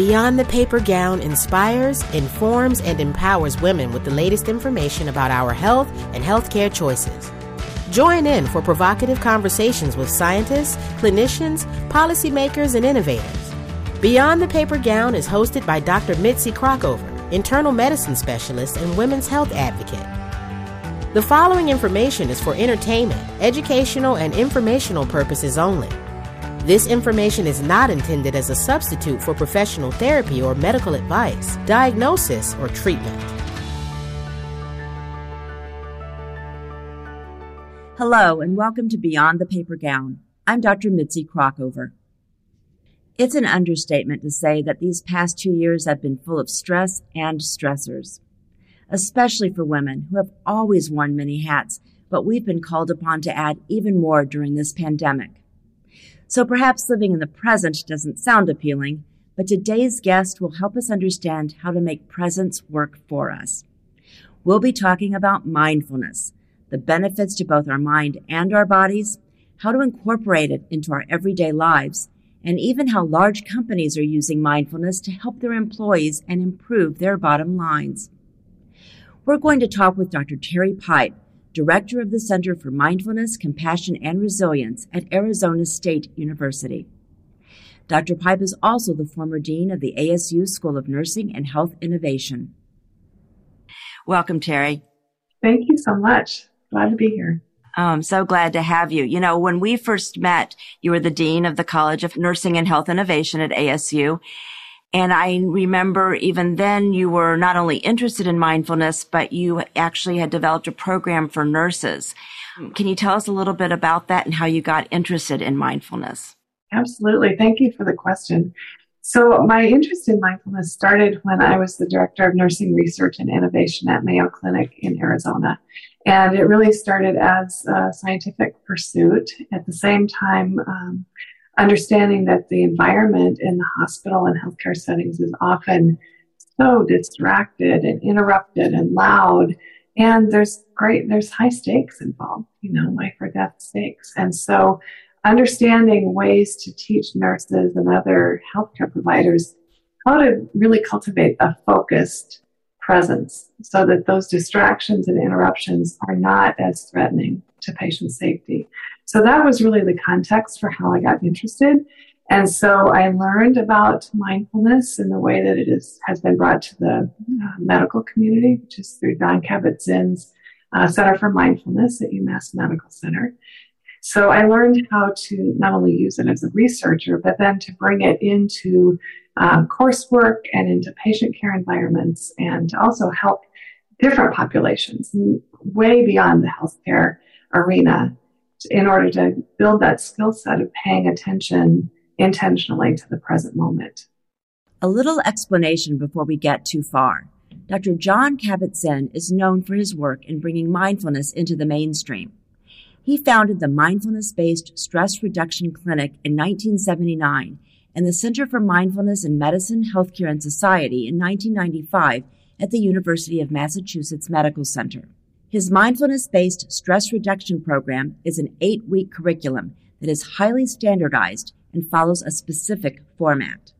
Beyond the Paper Gown inspires, informs, and empowers women with the latest information about our health and healthcare choices. Join in for provocative conversations with scientists, clinicians, policymakers, and innovators. Beyond the Paper Gown is hosted by Dr. Mitzi Krockover, internal medicine specialist and women's health advocate. The following information is for entertainment, educational, and informational purposes only. This information is not intended as a substitute for professional therapy or medical advice, diagnosis, or treatment. Hello, and welcome to Beyond the Paper Gown. I'm Dr. Mitzi Krockover. It's an understatement to say that these past two years have been full of stress and stressors, especially for women who have always worn many hats, but we've been called upon to add even more during this pandemic. So perhaps living in the present doesn't sound appealing, but today's guest will help us understand how to make presence work for us. We'll be talking about mindfulness, the benefits to both our mind and our bodies, how to incorporate it into our everyday lives, and even how large companies are using mindfulness to help their employees and improve their bottom lines. We're going to talk with Dr. Teri Pipe, Director of the Center for Mindfulness, Compassion, and Resilience at Arizona State University. Dr. Pipe is also the former Dean of the ASU School of Nursing and Health Innovation. Welcome, Teri. Thank you so much. Glad to be here. Oh, I'm so glad to have you. You know, when we first met, you were the Dean of the College of Nursing and Health Innovation at ASU. And I remember even then you were not only interested in mindfulness, but you actually had developed a program for nurses. Can you tell us a little bit about that and how you got interested in mindfulness? Absolutely. Thank you for the question. So, my interest in mindfulness started when I was the director of nursing research and innovation at Mayo Clinic in Arizona. And it really started as a scientific pursuit. At the same time, um, understanding that the environment in the hospital and healthcare settings is often so distracted and interrupted and loud. And there's great, there's high stakes involved, you know, life or death stakes. And so understanding ways to teach nurses and other healthcare providers how to really cultivate a focused presence so that those distractions and interruptions are not as threatening to patient safety. So that was really the context for how I got interested. And so I learned about mindfulness and the way that it is, has been brought to the uh, medical community, which is through Don Kabat-Zinn's uh, Center for Mindfulness at UMass Medical Center. So I learned how to not only use it as a researcher, but then to bring it into um, coursework and into patient care environments and also help different populations way beyond the healthcare arena in order to build that skill set of paying attention intentionally to the present moment. A little explanation before we get too far. Dr. Jon Kabat-Zinn is known for his work in bringing mindfulness into the mainstream. He founded the Mindfulness Based Stress Reduction Clinic in 1979 and the Center for Mindfulness in Medicine, Healthcare, and Society in 1995 at the University of Massachusetts Medical Center. His mindfulness based stress reduction program is an eight week curriculum that is highly standardized and follows a specific format.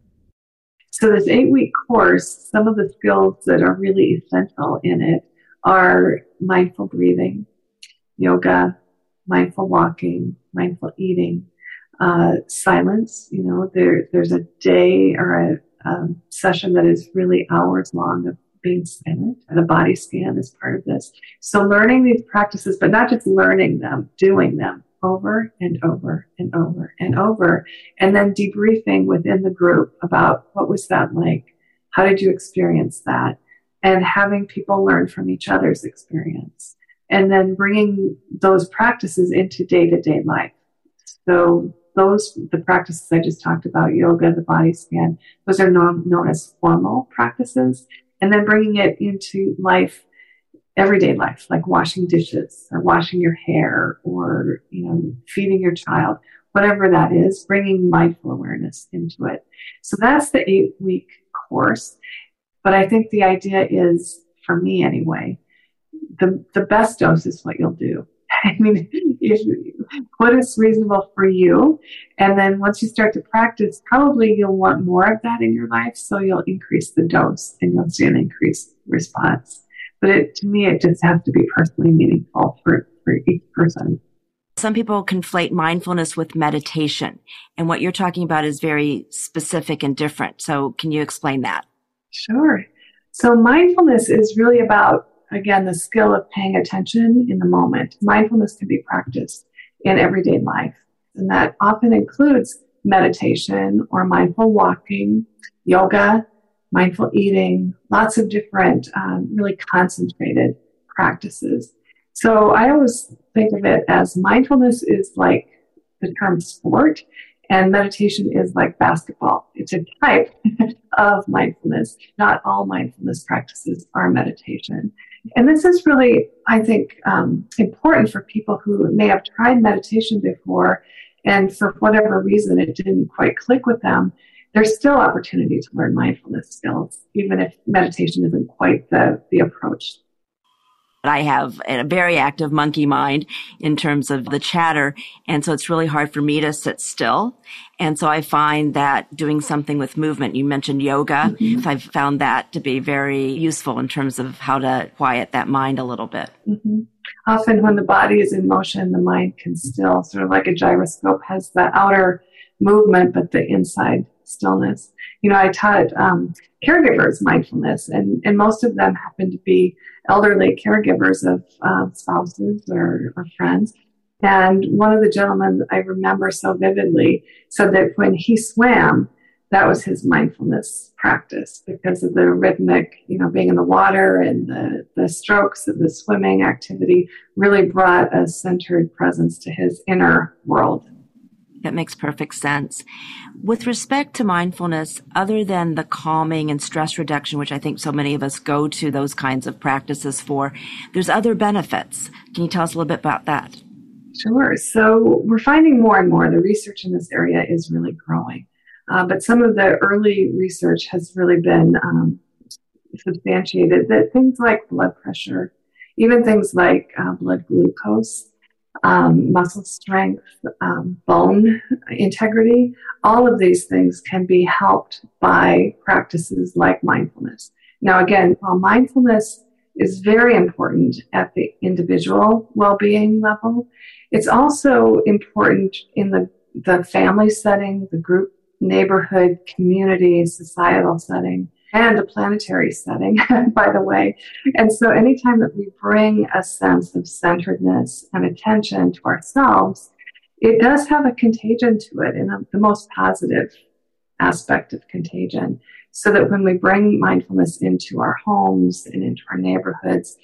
So, this eight week course, some of the skills that are really essential in it are mindful breathing, yoga, mindful walking, mindful eating, uh, silence. You know, there, there's a day or a um, session that is really hours long of being silent. And a body scan is part of this. So learning these practices, but not just learning them, doing them over and over and over and over, and then debriefing within the group about what was that like? How did you experience that? And having people learn from each other's experience. And then bringing those practices into day to day life. So those, the practices I just talked about, yoga, the body scan, those are known, known as formal practices and then bringing it into life everyday life like washing dishes or washing your hair or you know feeding your child whatever that is bringing mindful awareness into it. So that's the eight week course. But i think the idea is for me anyway the, the best dose is what you'll do I mean, if, what is reasonable for you? And then once you start to practice, probably you'll want more of that in your life. So you'll increase the dose and you'll see an increased response. But it, to me, it just has to be personally meaningful for, for each person. Some people conflate mindfulness with meditation. And what you're talking about is very specific and different. So can you explain that? Sure. So mindfulness is really about, again, the skill of paying attention in the moment. Mindfulness can be practiced in everyday life. And that often includes meditation or mindful walking, yoga, mindful eating, lots of different, um, really concentrated practices. So I always think of it as mindfulness is like the term sport and meditation is like basketball. It's a type of mindfulness. Not all mindfulness practices are meditation. And this is really, I think, um, important for people who may have tried meditation before and for whatever reason it didn't quite click with them. There's still opportunity to learn mindfulness skills, even if meditation isn't quite the, the approach I have a very active monkey mind in terms of the chatter. And so it's really hard for me to sit still. And so I find that doing something with movement, you mentioned yoga. Mm-hmm. I've found that to be very useful in terms of how to quiet that mind a little bit. Mm-hmm. Often when the body is in motion, the mind can still, sort of like a gyroscope has the outer movement, but the inside stillness. You know, I taught um, caregivers mindfulness, and, and most of them happen to be elderly caregivers of uh, spouses or, or friends. And one of the gentlemen I remember so vividly said that when he swam, that was his mindfulness practice because of the rhythmic, you know, being in the water and the, the strokes of the swimming activity really brought a centered presence to his inner world. That makes perfect sense. With respect to mindfulness, other than the calming and stress reduction, which I think so many of us go to those kinds of practices for, there's other benefits. Can you tell us a little bit about that? Sure. So we're finding more and more the research in this area is really growing. Uh, but some of the early research has really been um, substantiated that things like blood pressure, even things like uh, blood glucose, um, muscle strength, um, bone integrity, all of these things can be helped by practices like mindfulness. Now, again, while mindfulness is very important at the individual well-being level, it's also important in the, the family setting, the group, neighborhood, community, societal setting and a planetary setting, by the way. And so anytime that we bring a sense of centeredness and attention to ourselves, it does have a contagion to it in a, the most positive aspect of contagion. So that when we bring mindfulness into our homes and into our neighborhoods,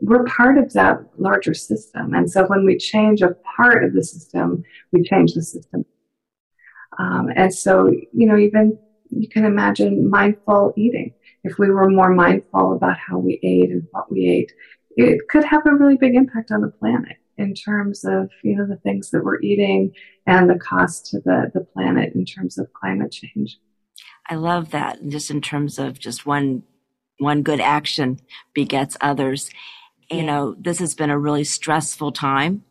we're part of that larger system. And so when we change a part of the system, we change the system. Um, and so, you know, even you can imagine mindful eating. If we were more mindful about how we ate and what we ate, it could have a really big impact on the planet in terms of you know the things that we're eating and the cost to the, the planet in terms of climate change. I love that. And Just in terms of just one one good action begets others. You know, this has been a really stressful time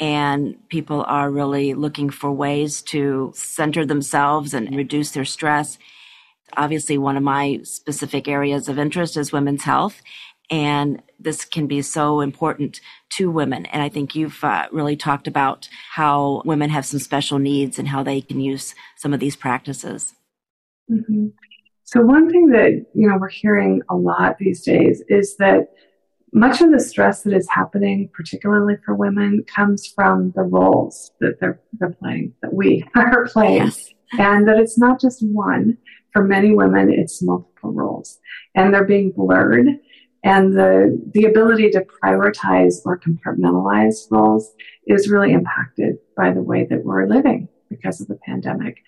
and people are really looking for ways to center themselves and reduce their stress. Obviously, one of my specific areas of interest is women's health, and this can be so important to women. And I think you've uh, really talked about how women have some special needs and how they can use some of these practices. Mm-hmm. So, one thing that you know we're hearing a lot these days is that much of the stress that is happening, particularly for women, comes from the roles that they're, they're playing, that we are playing. Yes. And that it's not just one. For many women, it's multiple roles. And they're being blurred. And the, the ability to prioritize or compartmentalize roles is really impacted by the way that we're living because of the pandemic.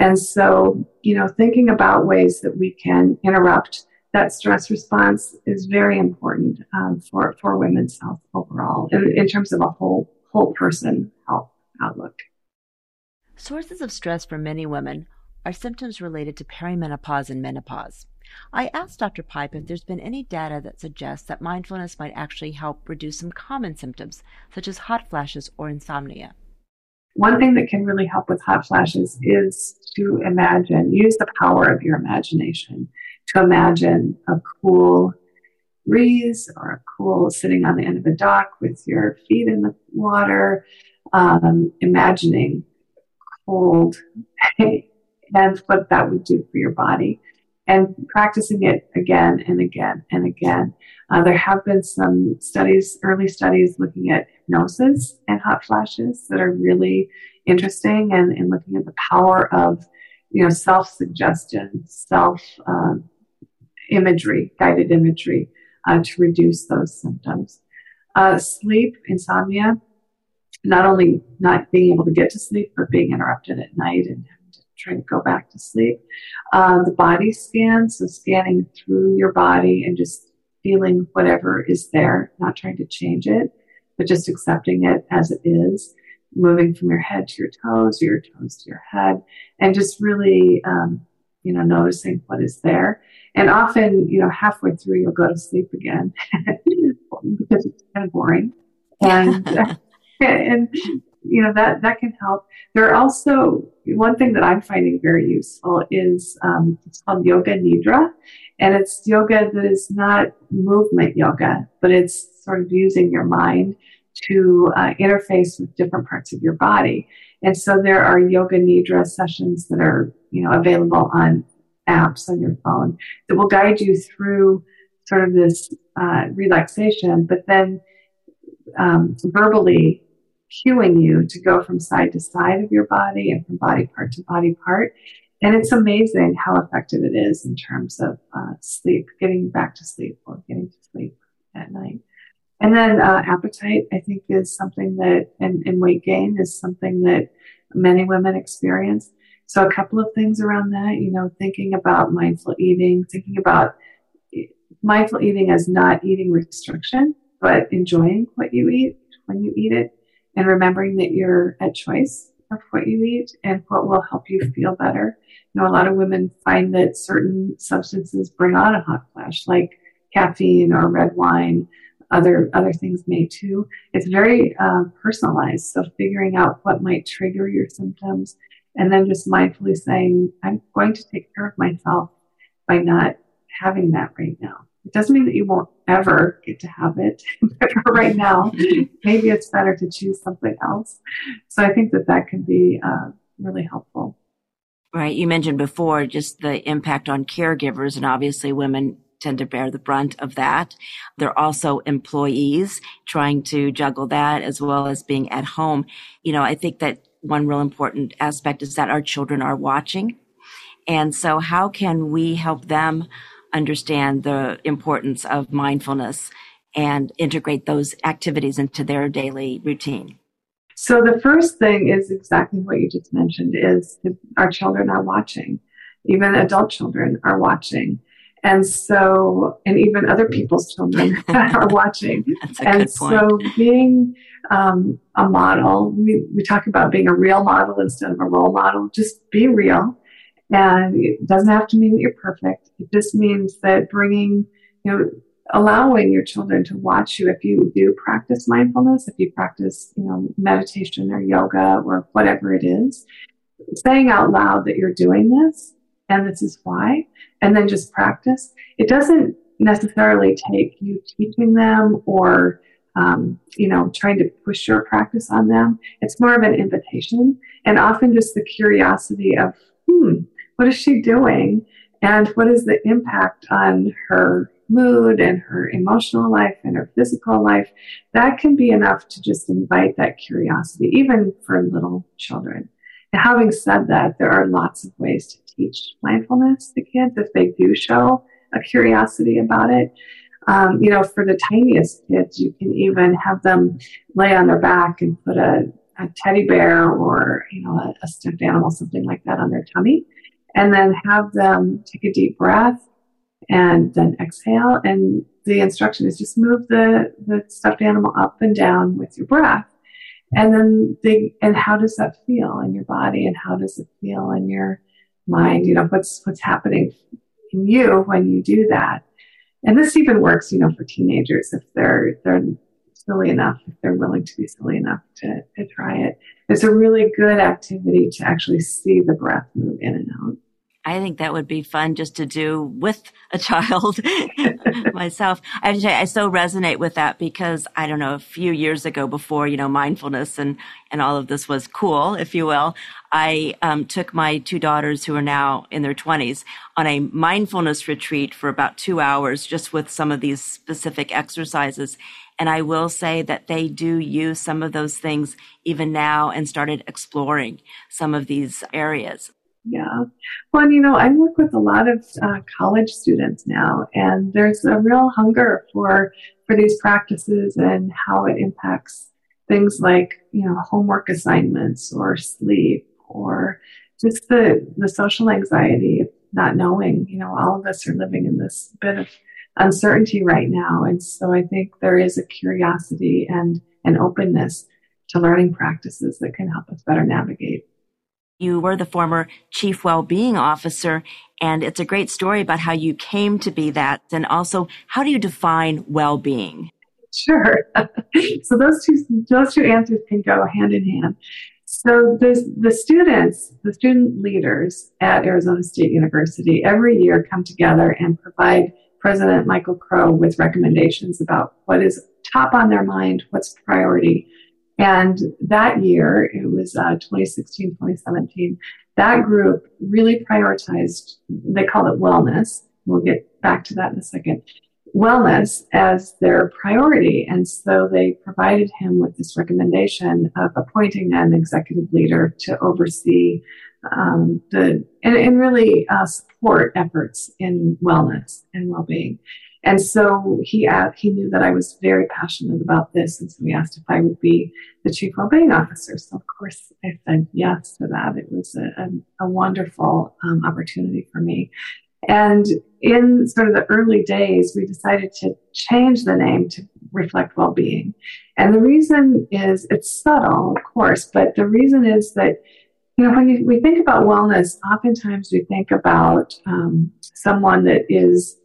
And so, you know, thinking about ways that we can interrupt that stress response is very important um, for, for women's health overall in, in terms of a whole, whole person health outlook. Sources of stress for many women are symptoms related to perimenopause and menopause. I asked Dr. Pipe if there's been any data that suggests that mindfulness might actually help reduce some common symptoms, such as hot flashes or insomnia. One thing that can really help with hot flashes is to imagine, use the power of your imagination to imagine a cool breeze or a cool sitting on the end of a dock with your feet in the water, um, imagining cold and what that would do for your body and practicing it again and again and again. Uh, there have been some studies, early studies looking at hypnosis and hot flashes that are really interesting and, and looking at the power of, you know, self-suggestion, self um, imagery, guided imagery uh, to reduce those symptoms. Uh, sleep, insomnia, not only not being able to get to sleep, but being interrupted at night and trying to go back to sleep. Uh, the body scan, so scanning through your body and just feeling whatever is there, not trying to change it, but just accepting it as it is, moving from your head to your toes, or your toes to your head, and just really, um, you know, noticing what is there. And often, you know, halfway through, you'll go to sleep again because it's kind of boring. And, and you know that that can help. There are also one thing that I'm finding very useful is um, it's called yoga nidra, and it's yoga that is not movement yoga, but it's sort of using your mind to uh, interface with different parts of your body. And so there are yoga nidra sessions that are you know available on apps on your phone that will guide you through sort of this uh, relaxation, but then um, verbally cueing you to go from side to side of your body and from body part to body part. And it's amazing how effective it is in terms of uh, sleep, getting back to sleep or getting to sleep at night. And then uh, appetite, I think, is something that, and, and weight gain is something that many women experience. So a couple of things around that, you know, thinking about mindful eating, thinking about mindful eating as not eating restriction, but enjoying what you eat when you eat it and remembering that you're at choice of what you eat and what will help you feel better. You know, a lot of women find that certain substances bring on a hot flash, like caffeine or red wine. Other other things may too. It's very uh, personalized. So figuring out what might trigger your symptoms, and then just mindfully saying, "I'm going to take care of myself by not having that right now." It doesn't mean that you won't ever get to have it, but for right now, maybe it's better to choose something else. So I think that that can be uh, really helpful. Right. You mentioned before just the impact on caregivers, and obviously women tend to bear the brunt of that. They're also employees trying to juggle that as well as being at home. You know, I think that one real important aspect is that our children are watching. And so how can we help them understand the importance of mindfulness and integrate those activities into their daily routine? So the first thing is exactly what you just mentioned is our children are watching. Even adult children are watching. And so, and even other people's children are watching. and so being um, a model, we, we talk about being a real model instead of a role model. Just be real and it doesn't have to mean that you're perfect. It just means that bringing, you know, allowing your children to watch you if you do practice mindfulness, if you practice, you know, meditation or yoga or whatever it is, saying out loud that you're doing this and this is why, and then just practice. It doesn't necessarily take you teaching them or um, you know, trying to push your practice on them. It's more of an invitation and often just the curiosity of, hmm, what is she doing? And what is the impact on her mood and her emotional life and her physical life? That can be enough to just invite that curiosity, even for little children. Having said that, there are lots of ways to teach mindfulness to kids if they do show a curiosity about it. Um, you know, for the tiniest kids, you can even have them lay on their back and put a, a teddy bear or, you know, a, a stuffed animal, something like that on their tummy and then have them take a deep breath and then exhale. And the instruction is just move the, the stuffed animal up and down with your breath. And then they, and how does that feel in your body and how does it feel in your mind? You know, what's, what's happening in you when you do that. And this even works, you know, for teenagers if they're they're silly enough, if they're willing to be silly enough to, to try it. It's a really good activity to actually see the breath move in and out. I think that would be fun just to do with a child myself. I, have to say, I so resonate with that because I don't know, a few years ago before, you know, mindfulness and, and all of this was cool, if you will, I um, took my two daughters who are now in their 20s on a mindfulness retreat for about two hours just with some of these specific exercises. And I will say that they do use some of those things even now and started exploring some of these areas. Yeah. Well, and, you know, I work with a lot of uh, college students now, and there's a real hunger for for these practices and how it impacts things like you know homework assignments or sleep or just the the social anxiety of not knowing. You know, all of us are living in this bit of uncertainty right now, and so I think there is a curiosity and an openness to learning practices that can help us better navigate. You were the former chief well-being officer, and it's a great story about how you came to be that. And also, how do you define well-being? Sure. so those two those two answers can go hand in hand. So the the students, the student leaders at Arizona State University, every year come together and provide President Michael Crow with recommendations about what is top on their mind, what's priority and that year, it was uh, 2016, 2017, that group really prioritized, they call it wellness. We'll get back to that in a second. Wellness as their priority. And so they provided him with this recommendation of appointing an executive leader to oversee um, the and, and really uh, support efforts in wellness and well-being. And so he uh, he knew that I was very passionate about this, and so he asked if I would be the chief well-being officer. So of course I said yes to that. It was a, a, a wonderful um, opportunity for me. And in sort of the early days, we decided to change the name to reflect well-being. And the reason is it's subtle, of course, but the reason is that you know when you, we think about wellness, oftentimes we think about um, someone that is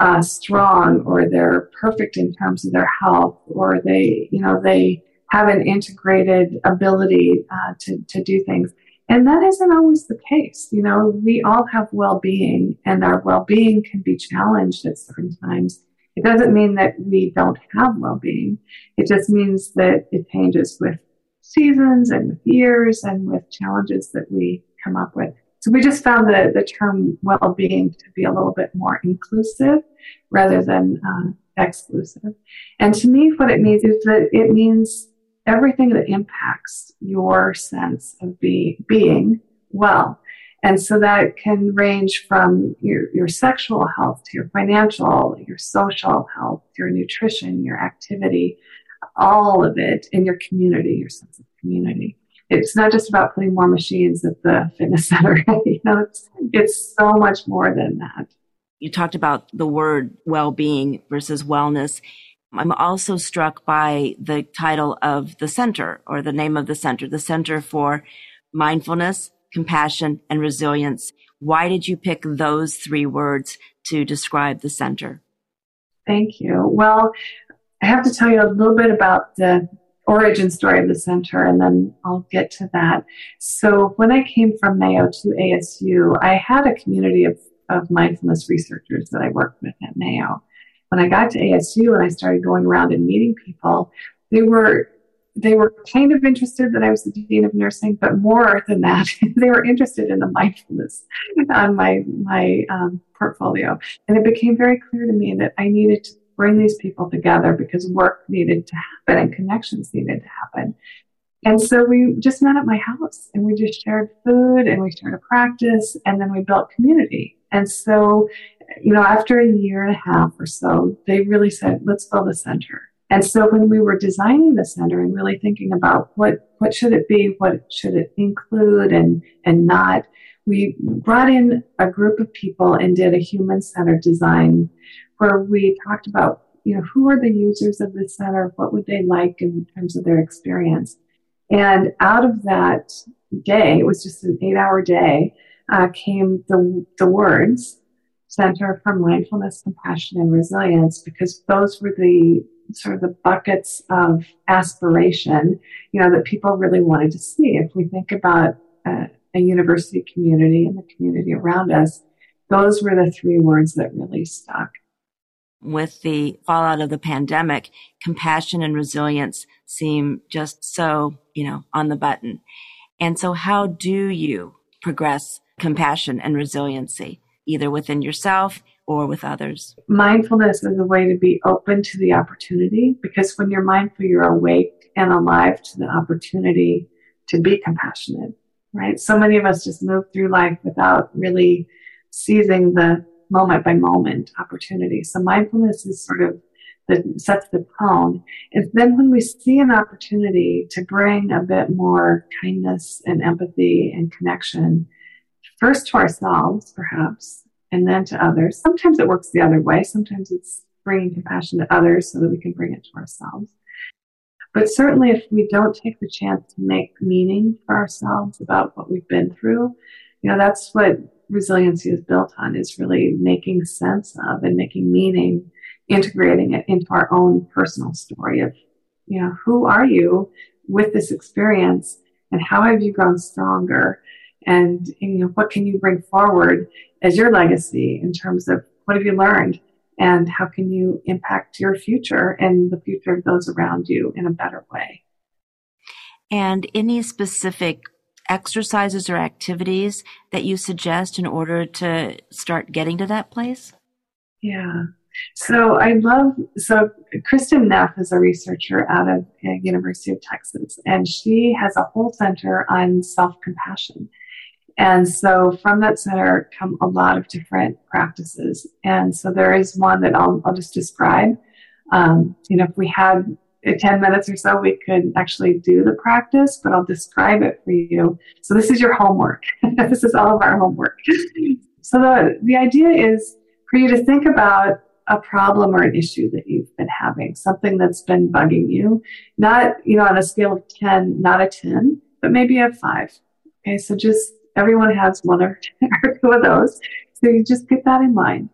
uh, strong or they're perfect in terms of their health or they, you know, they have an integrated ability uh, to, to do things. And that isn't always the case. You know, we all have well-being and our well-being can be challenged at certain times. It doesn't mean that we don't have well-being. It just means that it changes with seasons and with years and with challenges that we come up with. So we just found the, the term well-being to be a little bit more inclusive rather than uh, exclusive. And to me, what it means is that it means everything that impacts your sense of be, being well. And so that can range from your, your sexual health to your financial, your social health, your nutrition, your activity, all of it in your community, your sense of community it's not just about putting more machines at the fitness center. you know, it's, it's so much more than that. You talked about the word well-being versus wellness. I'm also struck by the title of the center or the name of the center, the Center for Mindfulness, Compassion, and Resilience. Why did you pick those three words to describe the center? Thank you. Well, I have to tell you a little bit about the origin story of the center, and then I'll get to that. So when I came from Mayo to ASU, I had a community of, of mindfulness researchers that I worked with at Mayo. When I got to ASU and I started going around and meeting people, they were they were kind of interested that I was the dean of nursing, but more than that, they were interested in the mindfulness on my my um, portfolio, and it became very clear to me that I needed to bring these people together because work needed to happen and connections needed to happen. And so we just met at my house and we just shared food and we shared a practice and then we built community. And so, you know, after a year and a half or so, they really said, let's build a center. And so when we were designing the center and really thinking about what, what should it be, what should it include and, and not, we brought in a group of people and did a human centered design where we talked about, you know, who are the users of the center? What would they like in terms of their experience? And out of that day, it was just an eight hour day, uh, came the, the words Center for Mindfulness, Compassion, and Resilience because those were the sort of the buckets of aspiration, you know, that people really wanted to see. If we think about uh, a university community and the community around us, those were the three words that really stuck. With the fallout of the pandemic, compassion and resilience seem just so, you know, on the button. And so how do you progress compassion and resiliency, either within yourself or with others? Mindfulness is a way to be open to the opportunity because when you're mindful, you're awake and alive to the opportunity to be compassionate, right? So many of us just move through life without really seizing the moment by moment opportunity. So mindfulness is sort of that sets the tone. And then when we see an opportunity to bring a bit more kindness and empathy and connection, first to ourselves, perhaps, and then to others. Sometimes it works the other way. Sometimes it's bringing compassion to others so that we can bring it to ourselves. But certainly, if we don't take the chance to make meaning for ourselves about what we've been through, you know, that's what resiliency is built on is really making sense of and making meaning, integrating it into our own personal story of, you know, who are you with this experience and how have you grown stronger? And, you know, what can you bring forward as your legacy in terms of what have you learned and how can you impact your future and the future of those around you in a better way? And any specific exercises or activities that you suggest in order to start getting to that place? Yeah. So I love, so Kristin Neff is a researcher out of uh, University of Texas, and she has a whole center on self-compassion. And so from that center come a lot of different practices. And so there is one that I'll, I'll just describe. Um, you know, if we had 10 minutes or so, we could actually do the practice, but I'll describe it for you. So this is your homework. this is all of our homework. so the, the idea is for you to think about a problem or an issue that you've been having, something that's been bugging you. Not, you know, on a scale of 10, not a 10, but maybe a five. Okay. So just everyone has one or two of those. So you just keep that in mind.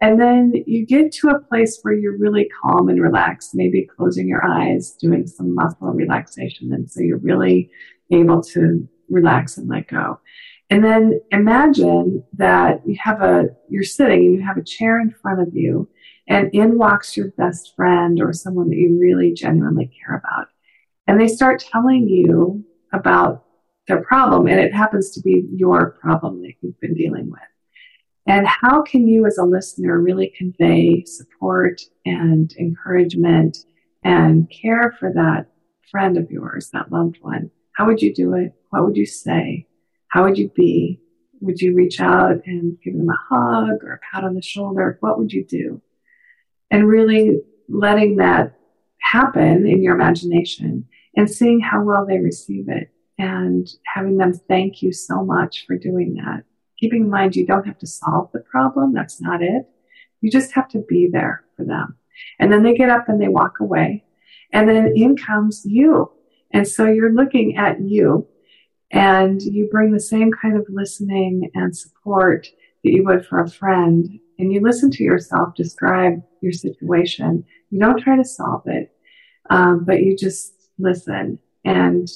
And then you get to a place where you're really calm and relaxed, maybe closing your eyes, doing some muscle relaxation. And so you're really able to relax and let go. And then imagine that you have a, you're sitting and you have a chair in front of you and in walks your best friend or someone that you really genuinely care about. And they start telling you about their problem, and it happens to be your problem that you've been dealing with. And how can you, as a listener, really convey support and encouragement and care for that friend of yours, that loved one? How would you do it? What would you say? How would you be? Would you reach out and give them a hug or a pat on the shoulder? What would you do? And really letting that happen in your imagination and seeing how well they receive it and having them thank you so much for doing that. Keeping in mind you don't have to solve the problem. That's not it. You just have to be there for them. And then they get up and they walk away. And then in comes you. And so you're looking at you and you bring the same kind of listening and support that you would for a friend. And you listen to yourself describe your situation. You don't try to solve it, um, but you just listen and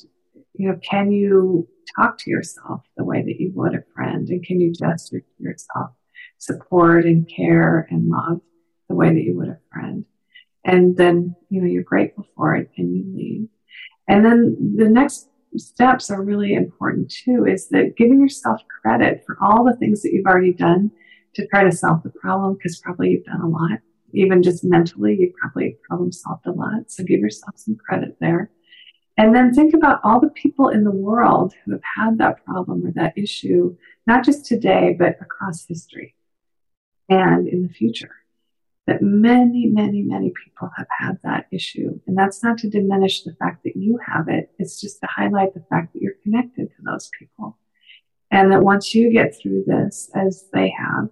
you know, can you talk to yourself the way that you would a friend? And can you gesture to yourself support and care and love the way that you would a friend? And then, you know, you're grateful for it and you leave. And then the next steps are really important too, is that giving yourself credit for all the things that you've already done to try to solve the problem, because probably you've done a lot. Even just mentally, you've probably problem solved a lot. So give yourself some credit there. And then think about all the people in the world who have had that problem or that issue, not just today, but across history and in the future. That many, many, many people have had that issue. And that's not to diminish the fact that you have it. It's just to highlight the fact that you're connected to those people. And that once you get through this, as they have,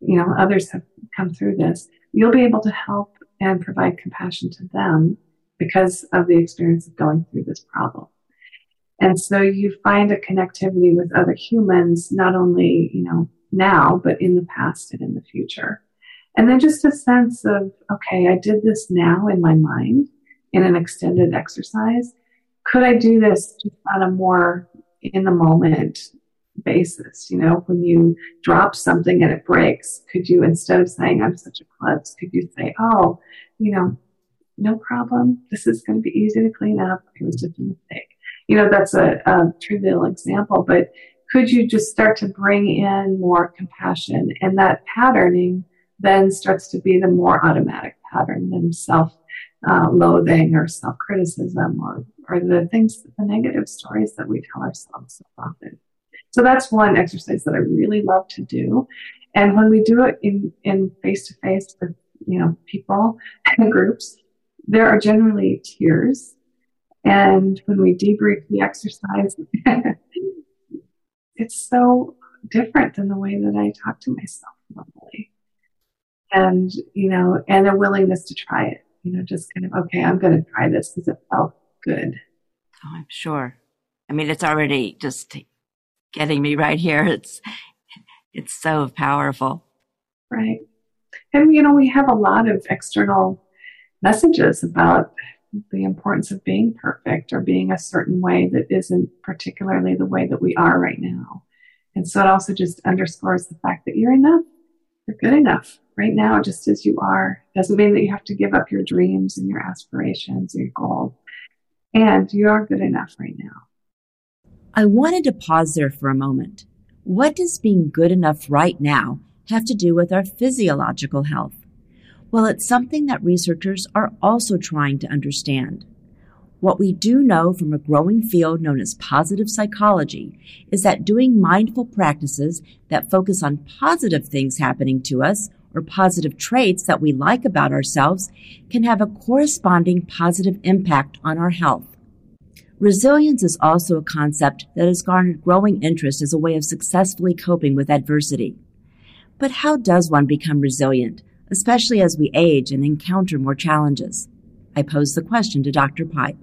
you know, others have come through this, you'll be able to help and provide compassion to them because of the experience of going through this problem. And so you find a connectivity with other humans, not only, you know, now, but in the past and in the future. And then just a sense of, okay, I did this now in my mind in an extended exercise. Could I do this on a more in the moment basis? You know, when you drop something and it breaks, could you, instead of saying, I'm such a klutz, could you say, oh, you know, no problem. This is going to be easy to clean up. It was just a mistake. You know, that's a, a trivial example, but could you just start to bring in more compassion and that patterning then starts to be the more automatic pattern than self uh, loathing or self criticism or, or the things, the negative stories that we tell ourselves so often. So that's one exercise that I really love to do. And when we do it in, in face to face with, you know, people and groups, there are generally tears. And when we debrief the exercise, it's so different than the way that I talk to myself normally. And, you know, and a willingness to try it, you know, just kind of, okay, I'm going to try this because it felt good. Oh, I'm sure. I mean, it's already just getting me right here. It's, it's so powerful. Right. And, you know, we have a lot of external messages about the importance of being perfect or being a certain way that isn't particularly the way that we are right now. And so it also just underscores the fact that you're enough. You're good enough right now, just as you are. Doesn't mean that you have to give up your dreams and your aspirations your goals. And you are good enough right now. I wanted to pause there for a moment. What does being good enough right now have to do with our physiological health? Well, it's something that researchers are also trying to understand. What we do know from a growing field known as positive psychology is that doing mindful practices that focus on positive things happening to us or positive traits that we like about ourselves can have a corresponding positive impact on our health. Resilience is also a concept that has garnered growing interest as a way of successfully coping with adversity. But how does one become resilient? Especially as we age and encounter more challenges? I posed the question to Dr. Pipe.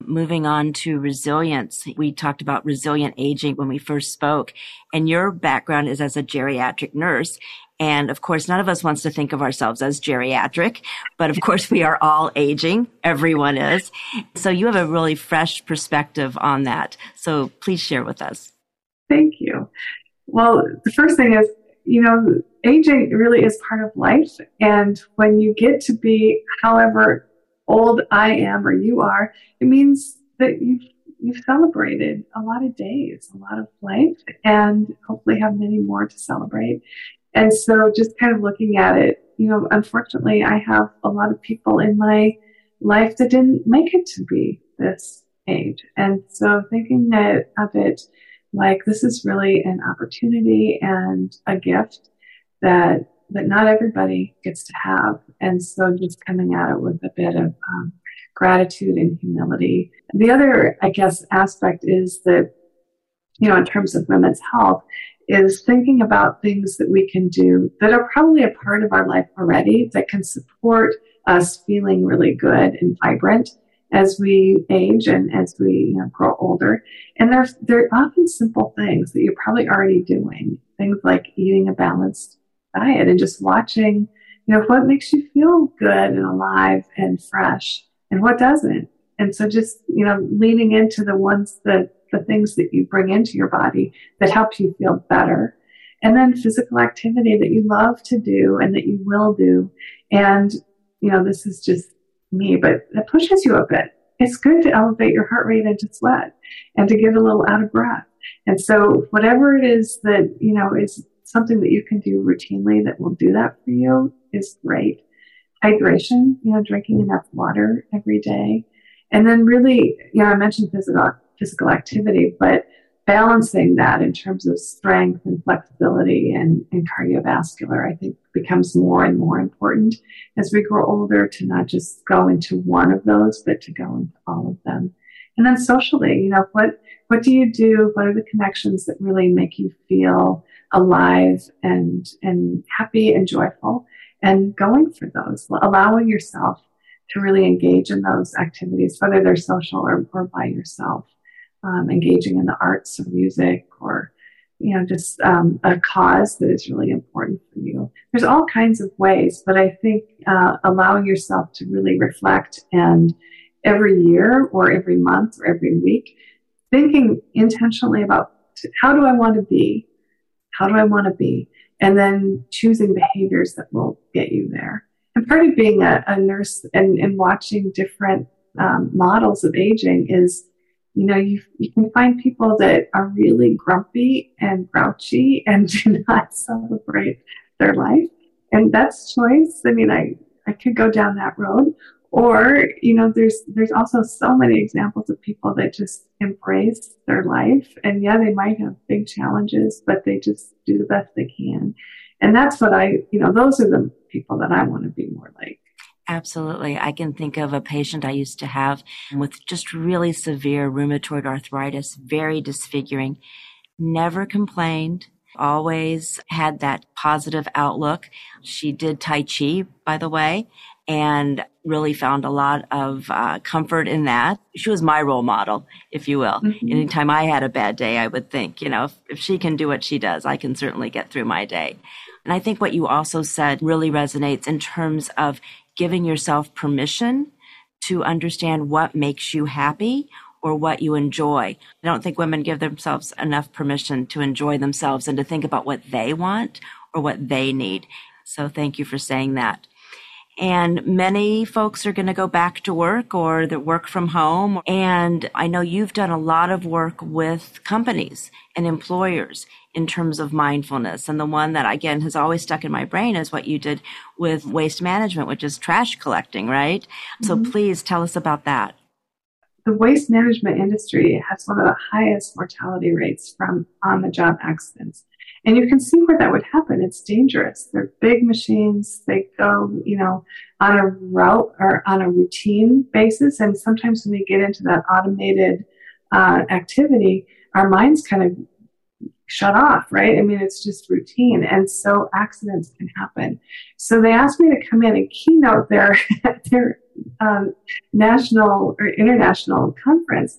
Moving on to resilience, we talked about resilient aging when we first spoke, and your background is as a geriatric nurse. And of course, none of us wants to think of ourselves as geriatric, but of course, we are all aging. Everyone is. So you have a really fresh perspective on that. So please share with us. Thank you. Well, the first thing is, you know, aging really is part of life. And when you get to be however old I am or you are, it means that you've you've celebrated a lot of days, a lot of life, and hopefully have many more to celebrate. And so just kind of looking at it, you know, unfortunately I have a lot of people in my life that didn't make it to be this age. And so thinking that of it like this is really an opportunity and a gift that that not everybody gets to have. And so just coming at it with a bit of um, gratitude and humility. The other, I guess, aspect is that, you know, in terms of women's health, is thinking about things that we can do that are probably a part of our life already that can support us feeling really good and vibrant as we age and as we you know, grow older. And they're, they're often simple things that you're probably already doing. Things like eating a balanced diet and just watching, you know, what makes you feel good and alive and fresh and what doesn't. And so just, you know, leaning into the ones that, the things that you bring into your body that help you feel better. And then physical activity that you love to do and that you will do. And, you know, this is just me, but it pushes you a bit. It's good to elevate your heart rate and to sweat and to get a little out of breath. And so whatever it is that, you know, is something that you can do routinely that will do that for you is great. Hydration, you know, drinking enough water every day. And then really, you know, I mentioned physical, physical activity, but balancing that in terms of strength and flexibility and, and cardiovascular, I think becomes more and more important as we grow older to not just go into one of those, but to go into all of them. And then socially, you know, what, what do you do? What are the connections that really make you feel alive and, and happy and joyful? And going for those, allowing yourself to really engage in those activities, whether they're social or, or by yourself um, engaging in the arts or music or you know, just um, a cause that is really important for you. There's all kinds of ways, but I think uh, allowing yourself to really reflect and every year or every month or every week, thinking intentionally about how do I want to be? How do I want to be? And then choosing behaviors that will get you there. And part of being a, a nurse and, and watching different um, models of aging is you know, you, you can find people that are really grumpy and grouchy and do not celebrate their life. And that's choice. I mean, I, I could go down that road. Or, you know, there's there's also so many examples of people that just embrace their life. And yeah, they might have big challenges, but they just do the best they can. And that's what I, you know, those are the people that I want to be more like. Absolutely. I can think of a patient I used to have with just really severe rheumatoid arthritis, very disfiguring, never complained, always had that positive outlook. She did Tai Chi, by the way, and really found a lot of uh, comfort in that. She was my role model, if you will. Mm-hmm. Anytime I had a bad day, I would think, you know, if, if she can do what she does, I can certainly get through my day. And I think what you also said really resonates in terms of giving yourself permission to understand what makes you happy or what you enjoy. I don't think women give themselves enough permission to enjoy themselves and to think about what they want or what they need. So thank you for saying that. And many folks are going to go back to work or the work from home. And I know you've done a lot of work with companies and employers in terms of mindfulness. And the one that again has always stuck in my brain is what you did with waste management, which is trash collecting, right? Mm-hmm. So please tell us about that. The waste management industry has one of the highest mortality rates from on the job accidents. And you can see where that would happen. It's dangerous. They're big machines. They go, you know, on a route or on a routine basis. And sometimes when we get into that automated uh, activity, our minds kind of shut off, right? I mean, it's just routine. And so accidents can happen. So they asked me to come in and keynote their, their um, national or international conference.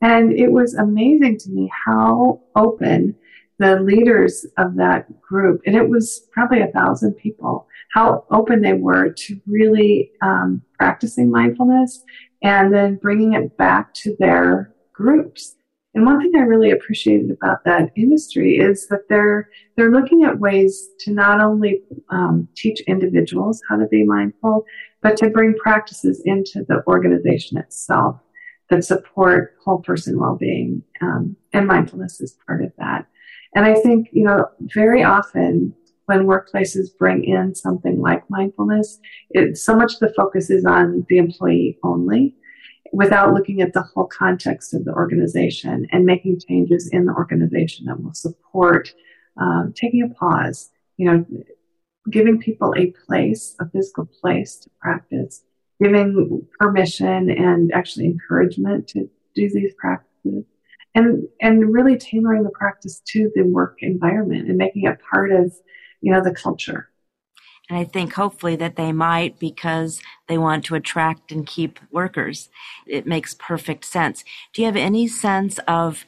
And it was amazing to me how open the leaders of that group, and it was probably a thousand people, how open they were to really um, practicing mindfulness and then bringing it back to their groups. And one thing I really appreciated about that industry is that they're they're looking at ways to not only um, teach individuals how to be mindful, but to bring practices into the organization itself that support whole person well-being. Um, and mindfulness is part of that. And I think, you know, very often when workplaces bring in something like mindfulness, it, so much the focus is on the employee only without looking at the whole context of the organization and making changes in the organization that will support um, taking a pause, you know, giving people a place, a physical place to practice, giving permission and actually encouragement to do these practices and and really tailoring the practice to the work environment and making it part of you know the culture and i think hopefully that they might because they want to attract and keep workers. It makes perfect sense. Do you have any sense of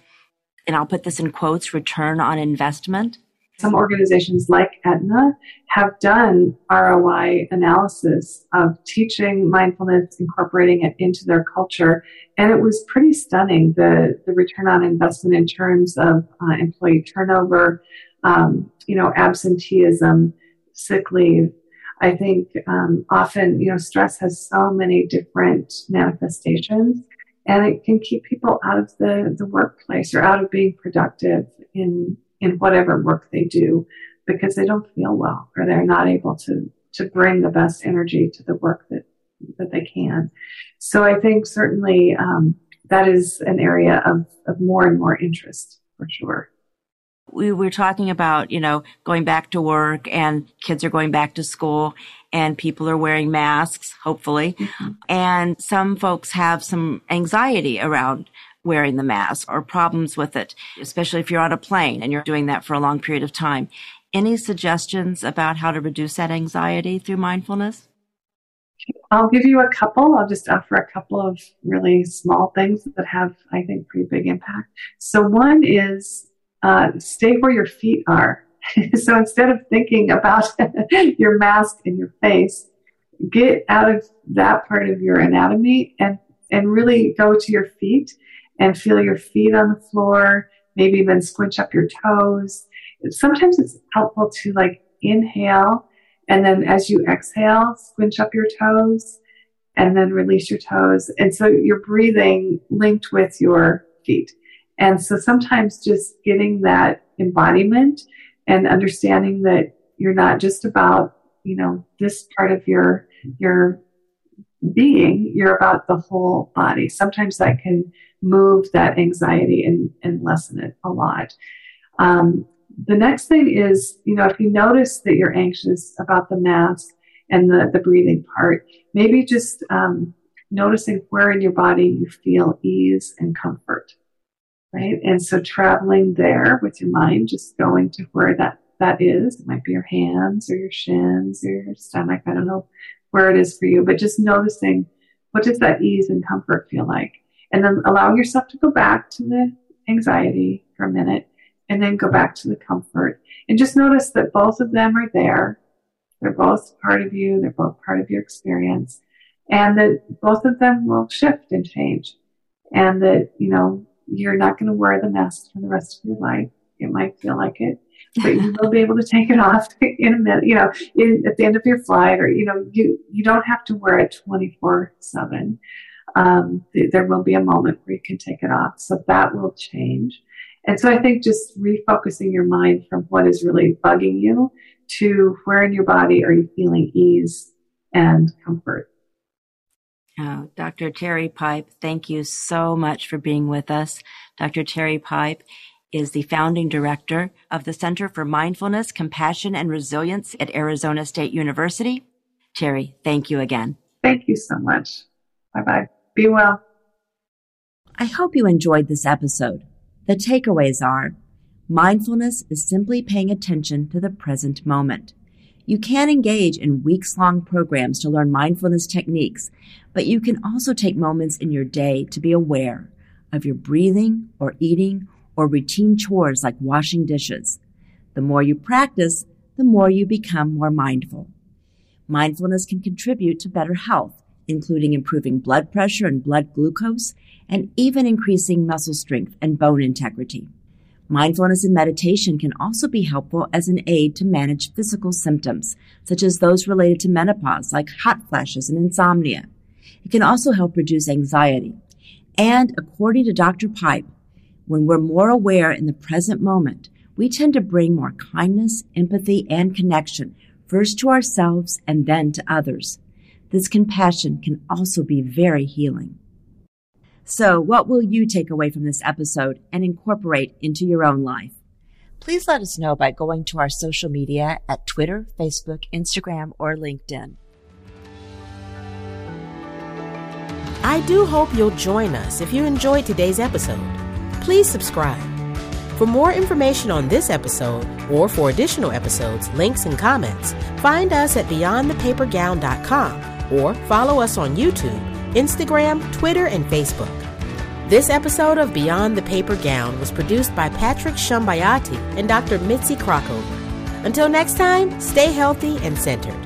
and i'll put this in quotes return on investment? Some organizations like Aetna have done ROI analysis of teaching mindfulness, incorporating it into their culture, and it was pretty stunning the, the return on investment in terms of uh, employee turnover, um, you know, absenteeism, sick leave. I think um, often, you know, stress has so many different manifestations and it can keep people out of the, the workplace or out of being productive in in whatever work they do because they don't feel well or they're not able to to bring the best energy to the work that that they can. So I think certainly um, that is an area of, of more and more interest for sure. We were talking about, you know, going back to work and kids are going back to school and people are wearing masks, hopefully. Mm-hmm. And some folks have some anxiety around wearing the mask or problems with it, especially if you're on a plane and you're doing that for a long period of time. Any suggestions about how to reduce that anxiety through mindfulness? I'll give you a couple. I'll just offer a couple of really small things that have, I think, pretty big impact. So, one is uh, stay where your feet are. so instead of thinking about your mask and your face, get out of that part of your anatomy and, and really go to your feet and feel your feet on the floor, maybe even squinch up your toes. Sometimes it's helpful to like inhale and then as you exhale, squinch up your toes and then release your toes. And so you're breathing linked with your feet. And so sometimes just getting that embodiment and understanding that you're not just about, you know, this part of your, your being, you're about the whole body. Sometimes that can move that anxiety and, and lessen it a lot. Um, the next thing is, you know, if you notice that you're anxious about the mask and the, the breathing part, maybe just um, noticing where in your body you feel ease and comfort, right? And so traveling there with your mind, just going to where that, that is. It might be your hands or your shins or your stomach. I don't know where it is for you, but just noticing what does that ease and comfort feel like? And then allowing yourself to go back to the anxiety for a minute and then go back to the comfort. And just notice that both of them are there. They're both part of you. They're both part of your experience. And that both of them will shift and change. And that, you know, you're not going to wear the mask for the rest of your life. It might feel like it, but you will be able to take it off in a minute, you know, in, at the end of your flight or, you know, you, you don't have to wear it 24 seven. Um, th- there will be a moment where you can take it off. So that will change. And so I think just refocusing your mind from what is really bugging you to where in your body are you feeling ease and comfort. Oh, Dr. Teri Pipe, thank you so much for being with us. Dr. Teri Pipe is the founding director of the Center for Mindfulness, Compassion, and Resilience at Arizona State University. Teri, thank you again. Thank you so much. Bye bye. Be well. I hope you enjoyed this episode. The takeaways are mindfulness is simply paying attention to the present moment. You can engage in weeks long programs to learn mindfulness techniques, but you can also take moments in your day to be aware of your breathing or eating or routine chores like washing dishes. The more you practice, the more you become more mindful. Mindfulness can contribute to better health, including improving blood pressure and blood glucose and even increasing muscle strength and bone integrity. Mindfulness and meditation can also be helpful as an aid to manage physical symptoms, such as those related to menopause, like hot flashes and insomnia. It can also help reduce anxiety. And according to Dr. Pipe, when we're more aware in the present moment, we tend to bring more kindness, empathy, and connection, first to ourselves and then to others. This compassion can also be very healing. So, what will you take away from this episode and incorporate into your own life? Please let us know by going to our social media at Twitter, Facebook, Instagram, or LinkedIn. I do hope you'll join us if you enjoyed today's episode. Please subscribe. For more information on this episode or for additional episodes, links, and comments, find us at beyondthepapergown.com or follow us on YouTube Instagram, Twitter, and Facebook. This episode of Beyond the Paper Gown was produced by Patrick Shambayati and Dr. Mitzi Krockover. Until next time, stay healthy and centered.